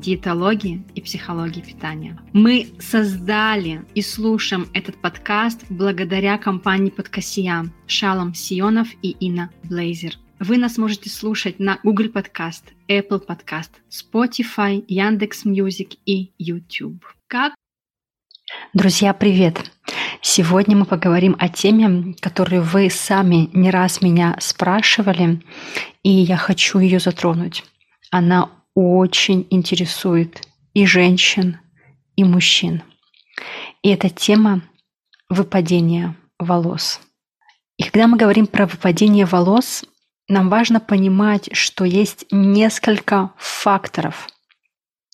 диетологии и психологии питания. Мы создали и слушаем этот подкаст благодаря компании Подкасия Шалом Сионов и Инна Блейзер. Вы нас можете слушать на Google Podcast, Apple Podcast, Spotify, Яндекс Music и YouTube. Как Друзья, привет! Сегодня мы поговорим о теме, которую вы сами не раз меня спрашивали, и я хочу ее затронуть. Она очень интересует и женщин, и мужчин. И это тема выпадения волос. И когда мы говорим про выпадение волос, нам важно понимать, что есть несколько факторов,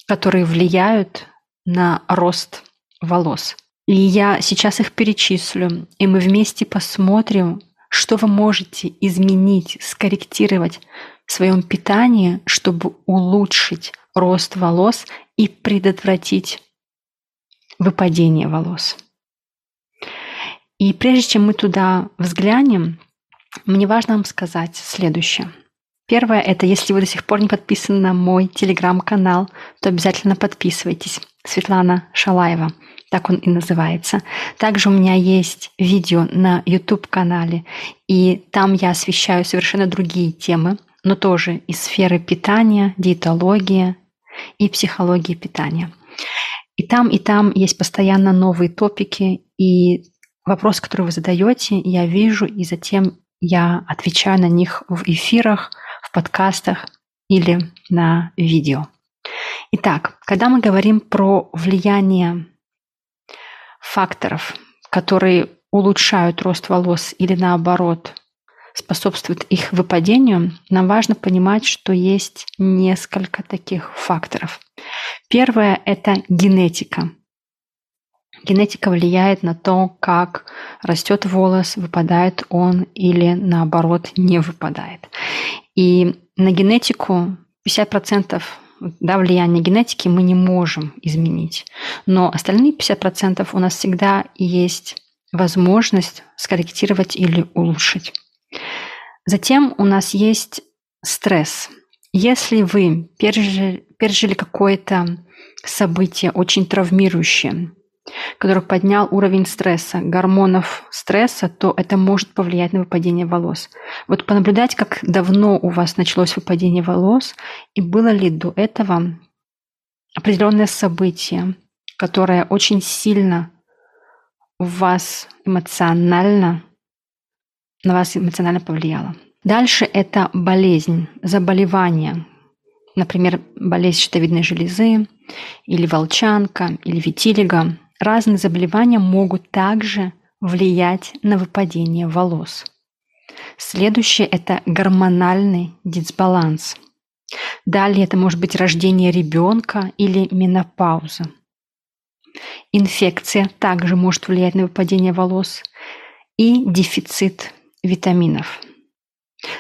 которые влияют на рост волос. И я сейчас их перечислю, и мы вместе посмотрим, что вы можете изменить, скорректировать в своем питании, чтобы улучшить рост волос и предотвратить выпадение волос. И прежде чем мы туда взглянем, мне важно вам сказать следующее. Первое – это если вы до сих пор не подписаны на мой телеграм-канал, то обязательно подписывайтесь. Светлана Шалаева, так он и называется. Также у меня есть видео на YouTube-канале, и там я освещаю совершенно другие темы, но тоже из сферы питания, диетологии и психологии питания. И там, и там есть постоянно новые топики, и вопросы, которые вы задаете, я вижу, и затем я отвечаю на них в эфирах, в подкастах или на видео. Итак, когда мы говорим про влияние факторов, которые улучшают рост волос или наоборот способствует их выпадению, нам важно понимать, что есть несколько таких факторов. Первое – это генетика. Генетика влияет на то, как растет волос, выпадает он или наоборот не выпадает. И на генетику 50% да, влияния генетики мы не можем изменить. Но остальные 50% у нас всегда есть возможность скорректировать или улучшить. Затем у нас есть стресс. Если вы пережили, пережили какое-то событие очень травмирующее, которое поднял уровень стресса, гормонов стресса, то это может повлиять на выпадение волос. Вот понаблюдать, как давно у вас началось выпадение волос, и было ли до этого определенное событие, которое очень сильно вас эмоционально на вас эмоционально повлияло. Дальше это болезнь, заболевание, например, болезнь щитовидной железы или волчанка или витилиго. Разные заболевания могут также влиять на выпадение волос. Следующее – это гормональный дисбаланс. Далее это может быть рождение ребенка или менопауза. Инфекция также может влиять на выпадение волос и дефицит витаминов.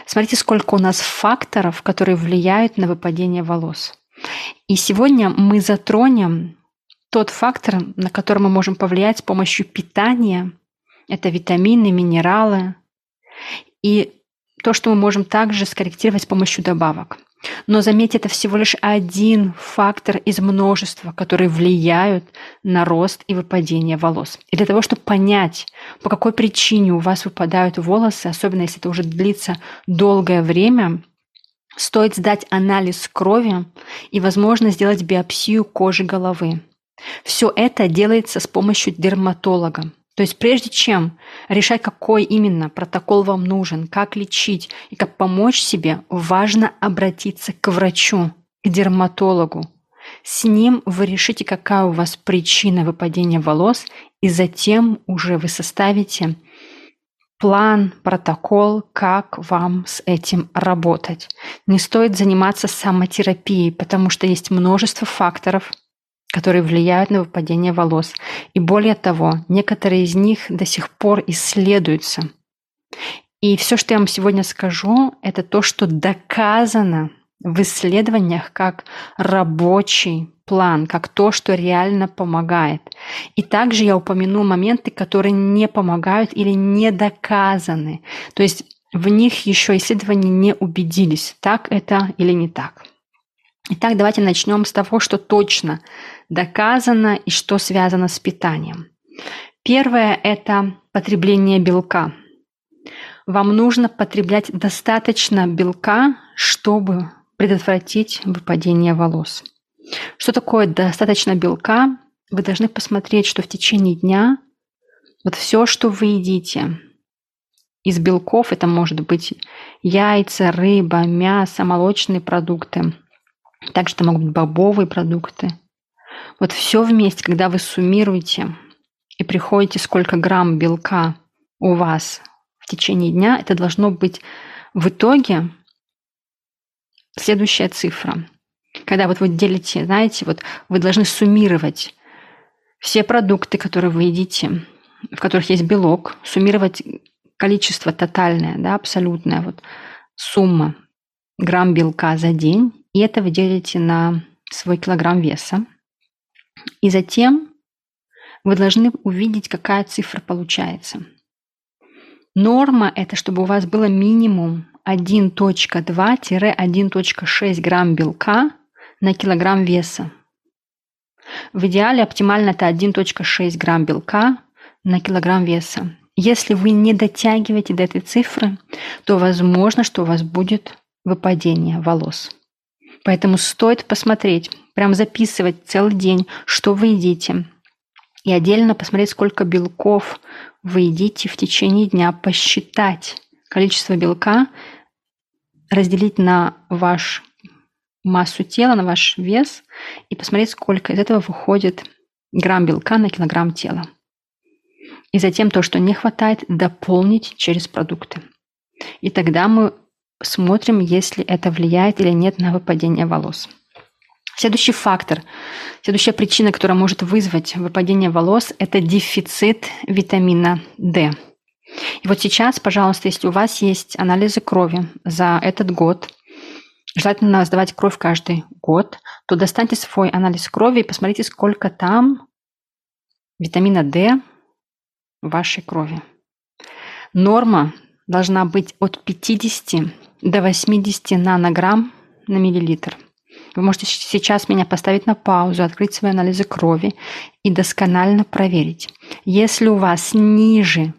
Смотрите, сколько у нас факторов, которые влияют на выпадение волос. И сегодня мы затронем тот фактор, на который мы можем повлиять с помощью питания. Это витамины, минералы. И то, что мы можем также скорректировать с помощью добавок. Но заметьте, это всего лишь один фактор из множества, которые влияют на рост и выпадение волос. И для того, чтобы понять, по какой причине у вас выпадают волосы, особенно если это уже длится долгое время, стоит сдать анализ крови и, возможно, сделать биопсию кожи головы. Все это делается с помощью дерматолога. То есть прежде чем решать, какой именно протокол вам нужен, как лечить и как помочь себе, важно обратиться к врачу, к дерматологу. С ним вы решите, какая у вас причина выпадения волос, и затем уже вы составите план, протокол, как вам с этим работать. Не стоит заниматься самотерапией, потому что есть множество факторов, которые влияют на выпадение волос. И более того, некоторые из них до сих пор исследуются. И все, что я вам сегодня скажу, это то, что доказано в исследованиях как рабочий план, как то, что реально помогает. И также я упомяну моменты, которые не помогают или не доказаны. То есть в них еще исследования не убедились, так это или не так. Итак, давайте начнем с того, что точно доказано и что связано с питанием. Первое – это потребление белка. Вам нужно потреблять достаточно белка, чтобы предотвратить выпадение волос. Что такое достаточно белка? Вы должны посмотреть, что в течение дня вот все, что вы едите, из белков, это может быть яйца, рыба, мясо, молочные продукты, также это могут быть бобовые продукты. Вот все вместе, когда вы суммируете и приходите, сколько грамм белка у вас в течение дня, это должно быть в итоге следующая цифра. Когда вот вы делите, знаете, вот вы должны суммировать все продукты, которые вы едите, в которых есть белок, суммировать количество тотальное, да, абсолютное, вот сумма грамм белка за день, и это вы делите на свой килограмм веса. И затем вы должны увидеть, какая цифра получается. Норма – это чтобы у вас было минимум 1.2-1.6 грамм белка на килограмм веса. В идеале оптимально это 1.6 грамм белка на килограмм веса. Если вы не дотягиваете до этой цифры, то возможно, что у вас будет выпадение волос. Поэтому стоит посмотреть, прям записывать целый день, что вы едите, и отдельно посмотреть, сколько белков вы едите в течение дня, посчитать количество белка, разделить на ваш массу тела, на ваш вес и посмотреть, сколько из этого выходит грамм белка на килограмм тела. И затем то, что не хватает, дополнить через продукты. И тогда мы смотрим, если это влияет или нет на выпадение волос. Следующий фактор, следующая причина, которая может вызвать выпадение волос, это дефицит витамина D. И вот сейчас, пожалуйста, если у вас есть анализы крови за этот год, желательно сдавать кровь каждый год, то достаньте свой анализ крови и посмотрите, сколько там витамина D в вашей крови. Норма должна быть от 50 до 80 нанограмм на миллилитр. Вы можете сейчас меня поставить на паузу, открыть свои анализы крови и досконально проверить. Если у вас ниже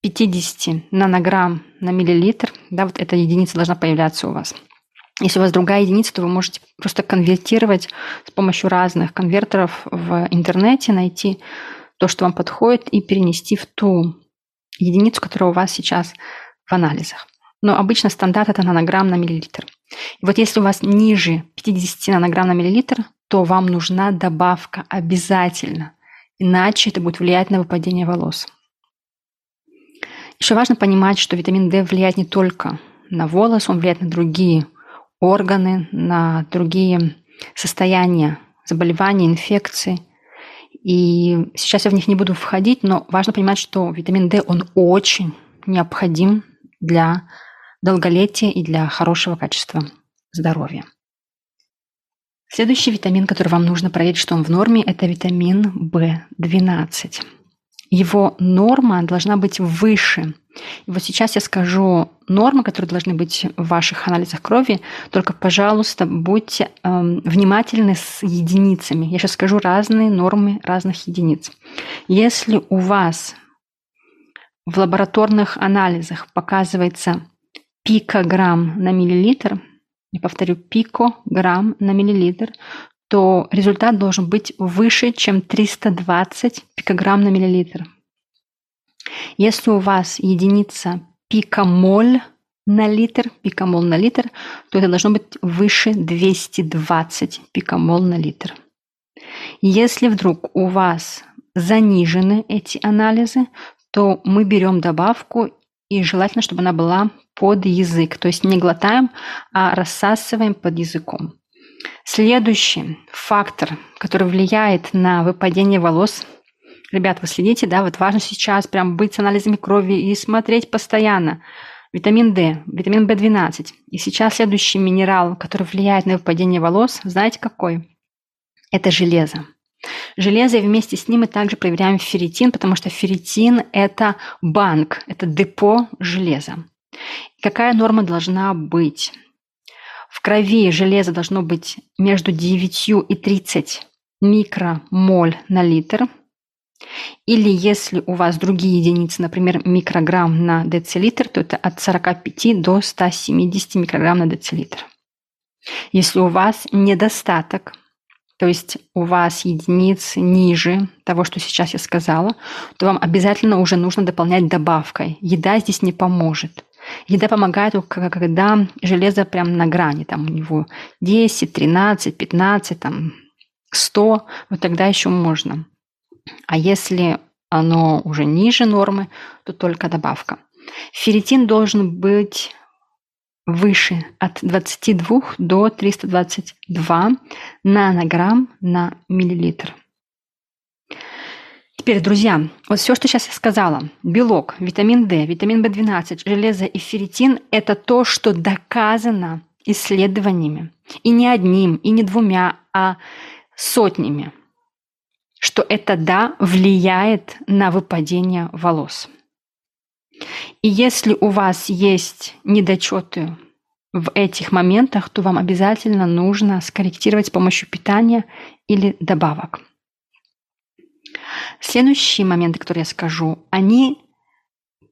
50 нанограмм на миллилитр, да, вот эта единица должна появляться у вас. Если у вас другая единица, то вы можете просто конвертировать с помощью разных конвертеров в интернете, найти то, что вам подходит, и перенести в ту единицу, которая у вас сейчас в анализах. Но обычно стандарт это нанограмм на миллилитр. И вот если у вас ниже 50 нанограмм на миллилитр, то вам нужна добавка обязательно, иначе это будет влиять на выпадение волос. Еще важно понимать, что витамин D влияет не только на волос, он влияет на другие органы, на другие состояния, заболевания, инфекции. И сейчас я в них не буду входить, но важно понимать, что витамин D, он очень необходим для долголетия и для хорошего качества здоровья. Следующий витамин, который вам нужно проверить, что он в норме, это витамин В12. Его норма должна быть выше. И вот сейчас я скажу нормы, которые должны быть в ваших анализах крови. Только, пожалуйста, будьте э, внимательны с единицами. Я сейчас скажу разные нормы разных единиц. Если у вас в лабораторных анализах показывается пикограмм на миллилитр, я повторю, пикограмм на миллилитр, то результат должен быть выше, чем 320 пикограмм на миллилитр. Если у вас единица пикомоль на литр, пикомол на литр, то это должно быть выше 220 пикомол на литр. Если вдруг у вас занижены эти анализы, то мы берем добавку и желательно, чтобы она была под язык. То есть не глотаем, а рассасываем под языком. Следующий фактор, который влияет на выпадение волос, ребят, вы следите, да, вот важно сейчас прям быть с анализами крови и смотреть постоянно. Витамин D, витамин В12. И сейчас следующий минерал, который влияет на выпадение волос, знаете какой? Это железо. Железо и вместе с ним мы также проверяем ферритин, потому что ферритин – это банк, это депо железа. Какая норма должна быть? В крови железо должно быть между 9 и 30 микромоль на литр. Или если у вас другие единицы, например, микрограмм на децилитр, то это от 45 до 170 микрограмм на децилитр. Если у вас недостаток то есть у вас единиц ниже того, что сейчас я сказала, то вам обязательно уже нужно дополнять добавкой. Еда здесь не поможет. Еда помогает, когда железо прям на грани, там у него 10, 13, 15, там 100, вот тогда еще можно. А если оно уже ниже нормы, то только добавка. Ферритин должен быть выше от 22 до 322 нанограмм на миллилитр. Теперь, друзья, вот все, что сейчас я сказала, белок, витамин D, витамин В12, железо и ферритин – это то, что доказано исследованиями, и не одним, и не двумя, а сотнями, что это, да, влияет на выпадение волос. И если у вас есть недочеты в этих моментах, то вам обязательно нужно скорректировать с помощью питания или добавок. Следующие моменты, которые я скажу, они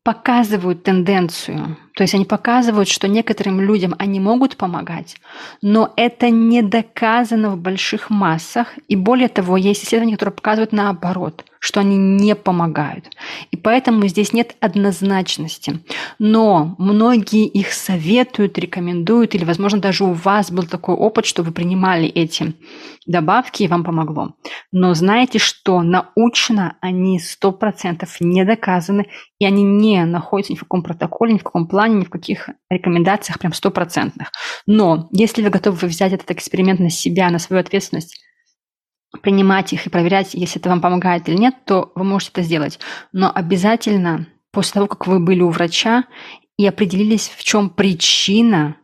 показывают тенденцию. То есть они показывают, что некоторым людям они могут помогать, но это не доказано в больших массах. И более того, есть исследования, которые показывают наоборот – что они не помогают. И поэтому здесь нет однозначности. Но многие их советуют, рекомендуют, или, возможно, даже у вас был такой опыт, что вы принимали эти добавки, и вам помогло. Но знаете, что научно они 100% не доказаны, и они не находятся ни в каком протоколе, ни в каком плане, ни в каких рекомендациях прям стопроцентных. Но если вы готовы взять этот эксперимент на себя, на свою ответственность, принимать их и проверять, если это вам помогает или нет, то вы можете это сделать. Но обязательно после того, как вы были у врача и определились, в чем причина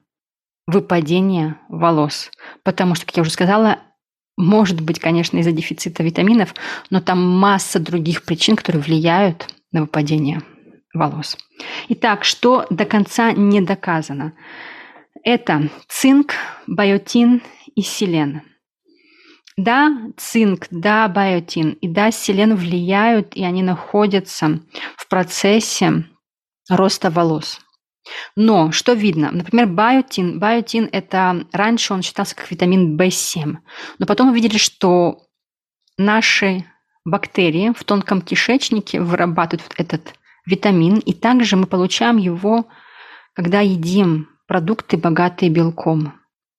выпадения волос. Потому что, как я уже сказала, может быть, конечно, из-за дефицита витаминов, но там масса других причин, которые влияют на выпадение волос. Итак, что до конца не доказано? Это цинк, биотин и селен – да, цинк, да, биотин и да, селен влияют, и они находятся в процессе роста волос. Но что видно? Например, биотин. Биотин – это раньше он считался как витамин В7. Но потом мы видели, что наши бактерии в тонком кишечнике вырабатывают вот этот витамин, и также мы получаем его, когда едим продукты, богатые белком.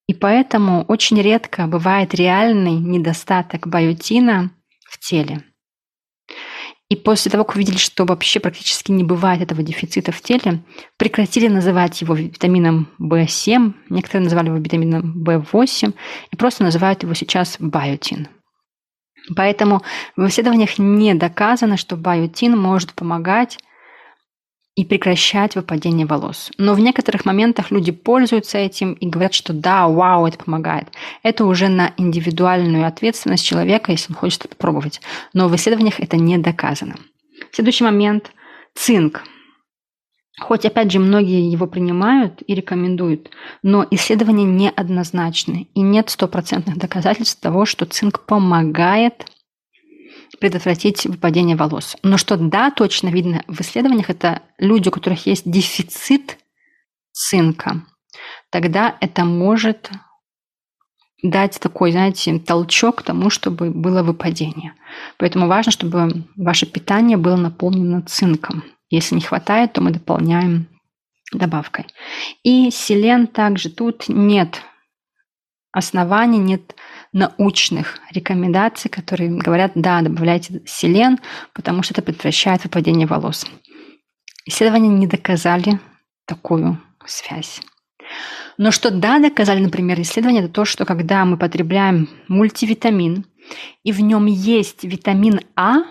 И поэтому очень редко бывает реальный недостаток биотина в теле. И после того, как увидели, что вообще практически не бывает этого дефицита в теле, прекратили называть его витамином В7, некоторые называли его витамином В8, и просто называют его сейчас биотин. Поэтому в исследованиях не доказано, что биотин может помогать и прекращать выпадение волос. Но в некоторых моментах люди пользуются этим и говорят, что да, вау, это помогает. Это уже на индивидуальную ответственность человека, если он хочет это попробовать. Но в исследованиях это не доказано. Следующий момент – цинк. Хоть, опять же, многие его принимают и рекомендуют, но исследования неоднозначны, и нет стопроцентных доказательств того, что цинк помогает предотвратить выпадение волос. Но что да, точно видно в исследованиях, это люди, у которых есть дефицит цинка. Тогда это может дать такой, знаете, толчок к тому, чтобы было выпадение. Поэтому важно, чтобы ваше питание было наполнено цинком. Если не хватает, то мы дополняем добавкой. И селен также тут нет оснований, нет научных рекомендаций, которые говорят, да, добавляйте селен, потому что это предотвращает выпадение волос. Исследования не доказали такую связь. Но что да, доказали, например, исследования, это то, что когда мы потребляем мультивитамин, и в нем есть витамин А,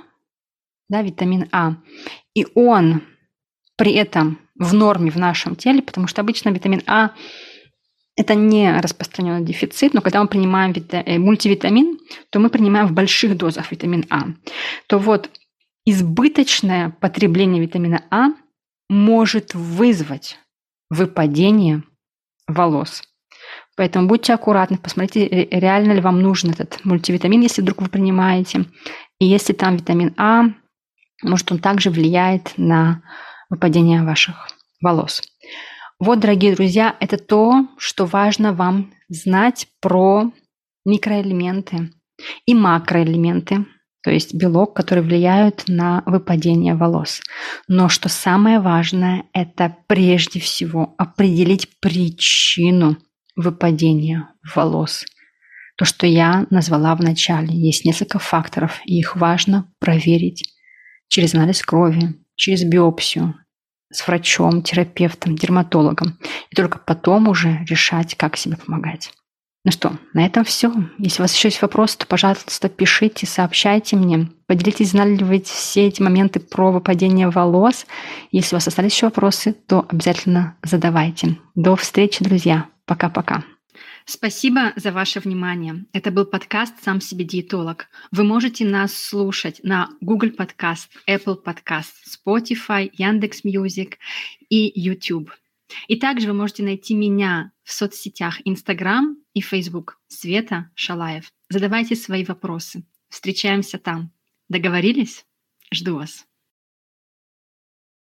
да, витамин А, и он при этом в норме в нашем теле, потому что обычно витамин А это не распространенный дефицит, но когда мы принимаем э, мультивитамин, то мы принимаем в больших дозах витамин А. То вот избыточное потребление витамина А может вызвать выпадение волос. Поэтому будьте аккуратны, посмотрите, реально ли вам нужен этот мультивитамин, если вдруг вы принимаете. И если там витамин А, может, он также влияет на выпадение ваших волос. Вот, дорогие друзья, это то, что важно вам знать про микроэлементы и макроэлементы, то есть белок, которые влияют на выпадение волос. Но что самое важное, это прежде всего определить причину выпадения волос. То, что я назвала в начале. Есть несколько факторов, и их важно проверить через анализ крови, через биопсию, с врачом, терапевтом, дерматологом. И только потом уже решать, как себе помогать. Ну что, на этом все. Если у вас еще есть вопросы, то, пожалуйста, пишите, сообщайте мне. Поделитесь, знали ли вы все эти моменты про выпадение волос. Если у вас остались еще вопросы, то обязательно задавайте. До встречи, друзья. Пока-пока. Спасибо за ваше внимание. Это был подкаст «Сам себе диетолог». Вы можете нас слушать на Google Podcast, Apple Podcast, Spotify, Яндекс Music и YouTube. И также вы можете найти меня в соцсетях Instagram и Facebook Света Шалаев. Задавайте свои вопросы. Встречаемся там. Договорились? Жду вас.